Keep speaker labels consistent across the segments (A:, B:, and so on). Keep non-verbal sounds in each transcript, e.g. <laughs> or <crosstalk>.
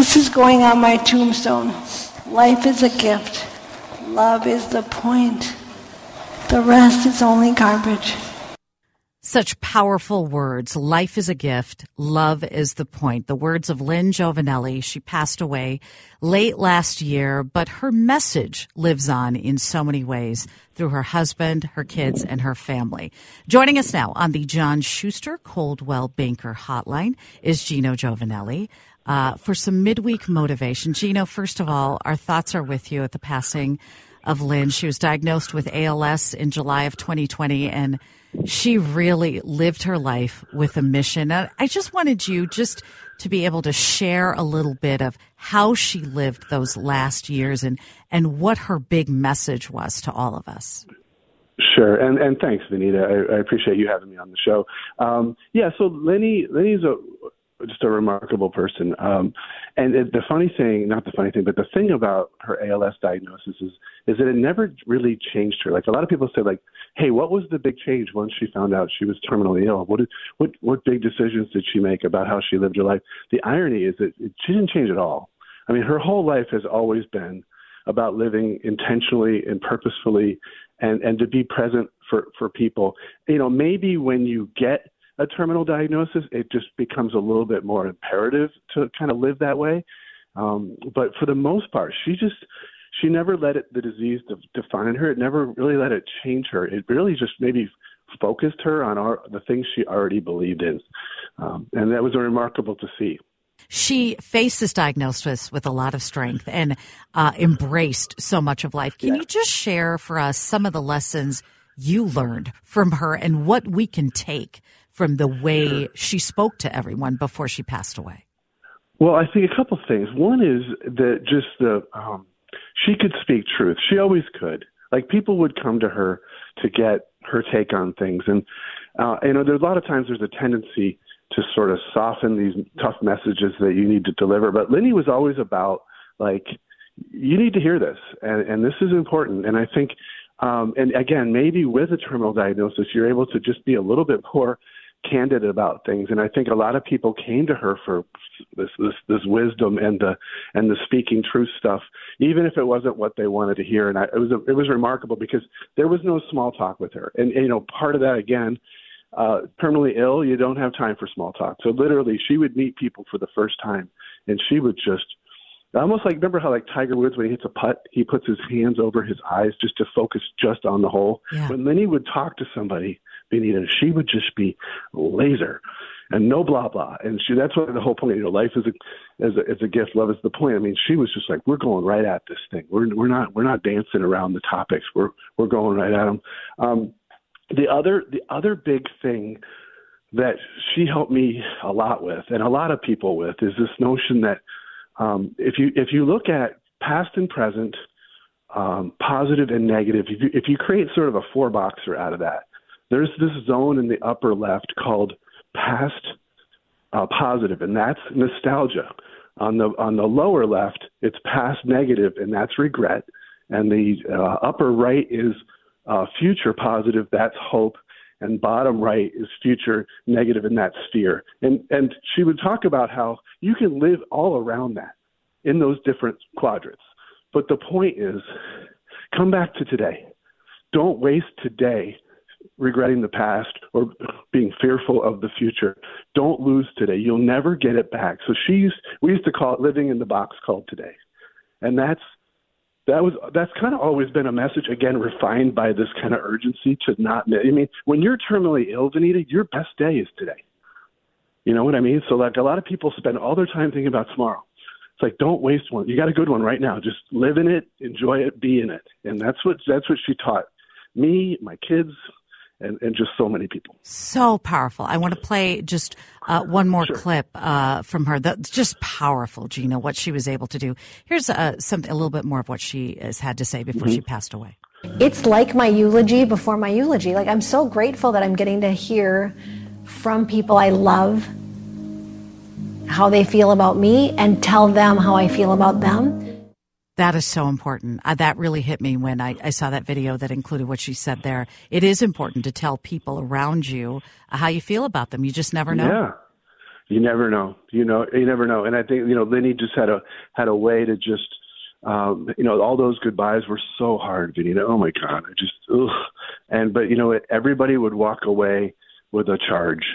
A: This is going on my tombstone. Life is a gift. Love is the point. The rest is only garbage.
B: Such powerful words. Life is a gift. Love is the point. The words of Lynn Giovannelli. She passed away late last year, but her message lives on in so many ways through her husband, her kids, and her family. Joining us now on the John Schuster Coldwell Banker Hotline is Gino Giovannelli uh, for some midweek motivation. Gino, first of all, our thoughts are with you at the passing of Lynn. She was diagnosed with ALS in July of 2020, and she really lived her life with a mission. I just wanted you just to be able to share a little bit of how she lived those last years and, and what her big message was to all of us.
C: Sure, and and thanks, Vineeta. I, I appreciate you having me on the show. Um, yeah, so Lenny Lenny's a just a remarkable person. Um, and it, the funny thing, not the funny thing, but the thing about her ALS diagnosis is is that it never really changed her. Like a lot of people say, like, "Hey, what was the big change once she found out she was terminally ill? What did, what what big decisions did she make about how she lived her life?" The irony is that it, she didn't change at all. I mean, her whole life has always been about living intentionally and purposefully, and and to be present for for people. You know, maybe when you get a terminal diagnosis, it just becomes a little bit more imperative to kind of live that way. Um, but for the most part, she just she never let it the disease de- define her. It never really let it change her. It really just maybe focused her on our, the things she already believed in, um, and that was remarkable to see.
B: She faced this diagnosis with a lot of strength and uh, embraced so much of life. Can yeah. you just share for us some of the lessons you learned from her and what we can take from the way she spoke to everyone before she passed away?
C: Well, I think a couple things. One is that just the um, she could speak truth. She always could. Like people would come to her to get her take on things, and uh, you know, there's a lot of times there's a tendency to sort of soften these tough messages that you need to deliver. But Lenny was always about like you need to hear this, and, and this is important. And I think, um, and again, maybe with a terminal diagnosis, you're able to just be a little bit more candid about things and i think a lot of people came to her for this this this wisdom and the and the speaking truth stuff even if it wasn't what they wanted to hear and I, it was a, it was remarkable because there was no small talk with her and, and you know part of that again uh permanently ill you don't have time for small talk so literally she would meet people for the first time and she would just almost like remember how like Tiger Woods when he hits a putt, he puts his hands over his eyes just to focus just on the hole. Yeah. When Lenny would talk to somebody, Vineeta, she would just be laser and no blah blah. And she that's what the whole point. You know, life is a as a, a gift, love is the point. I mean, she was just like, we're going right at this thing. We're we're not we're not dancing around the topics. We're we're going right at them. Um, the other the other big thing that she helped me a lot with, and a lot of people with, is this notion that um, if you if you look at past and present, um, positive and negative, if you, if you create sort of a four boxer out of that, there's this zone in the upper left called past uh, positive, and that's nostalgia. On the on the lower left, it's past negative, and that's regret. And the uh, upper right is uh, future positive, that's hope. And bottom right is future negative, and that's fear. And and she would talk about how you can live all around that in those different quadrants. But the point is, come back to today. Don't waste today regretting the past or being fearful of the future. Don't lose today. You'll never get it back. So she used, we used to call it living in the box called today. And that's that was that's kind of always been a message again refined by this kind of urgency to not I mean, when you're terminally ill, Vineeta, your best day is today. You know what I mean? So like a lot of people spend all their time thinking about tomorrow. It's like don't waste one. You got a good one right now. Just live in it, enjoy it, be in it. And that's what that's what she taught me, my kids, and, and just so many people.
B: So powerful. I want to play just uh, one more sure. clip uh, from her. That's just powerful, Gina, what she was able to do. Here's uh, some, a little bit more of what she has had to say before mm-hmm. she passed away.
D: It's like my eulogy before my eulogy. Like, I'm so grateful that I'm getting to hear from people I love how they feel about me and tell them how I feel about them.
B: That is so important. Uh, that really hit me when I, I, saw that video that included what she said there. It is important to tell people around you uh, how you feel about them. You just never know.
C: Yeah. You never know. You know, you never know. And I think, you know, Lenny just had a had a way to just um, you know, all those goodbyes were so hard, Vineeta. Oh my God. I just ugh. and but you know, everybody would walk away with a charge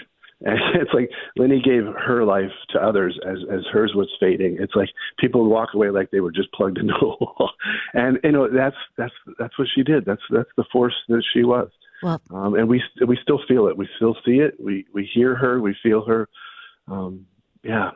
C: and <laughs> it's like Lenny gave her life to others as as hers was fading. It's like people would walk away like they were just plugged <laughs> into a wall, and you know that's that's that's what she did. That's that's the force that she was. Well, um, and we we still feel it. We still see it. We we hear her. We feel her. Um, yeah,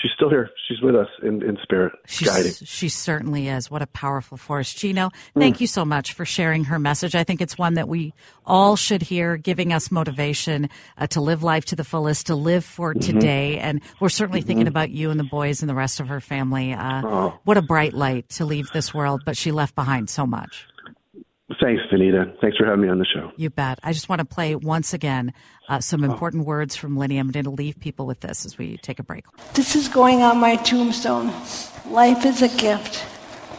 C: she's still here. She's with us in, in spirit,
B: she's,
C: guiding.
B: She certainly is. What a powerful force. Gino, thank mm. you so much for sharing her message. I think it's one that we all should hear, giving us motivation uh, to live life to the fullest, to live for mm-hmm. today. And we're certainly mm-hmm. thinking about you and the boys and the rest of her family. Uh, oh. What a bright light to leave this world, but she left behind so much.
C: Thanks, Vineeta. Thanks for having me on the show.
B: You bet. I just want to play once again uh, some oh. important oh. words from Lenny. I'm going to leave people with this as we take a break.
A: This is going on my tombstone. Life is a gift.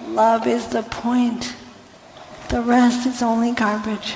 A: Love is the point. The rest is only garbage.